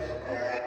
this.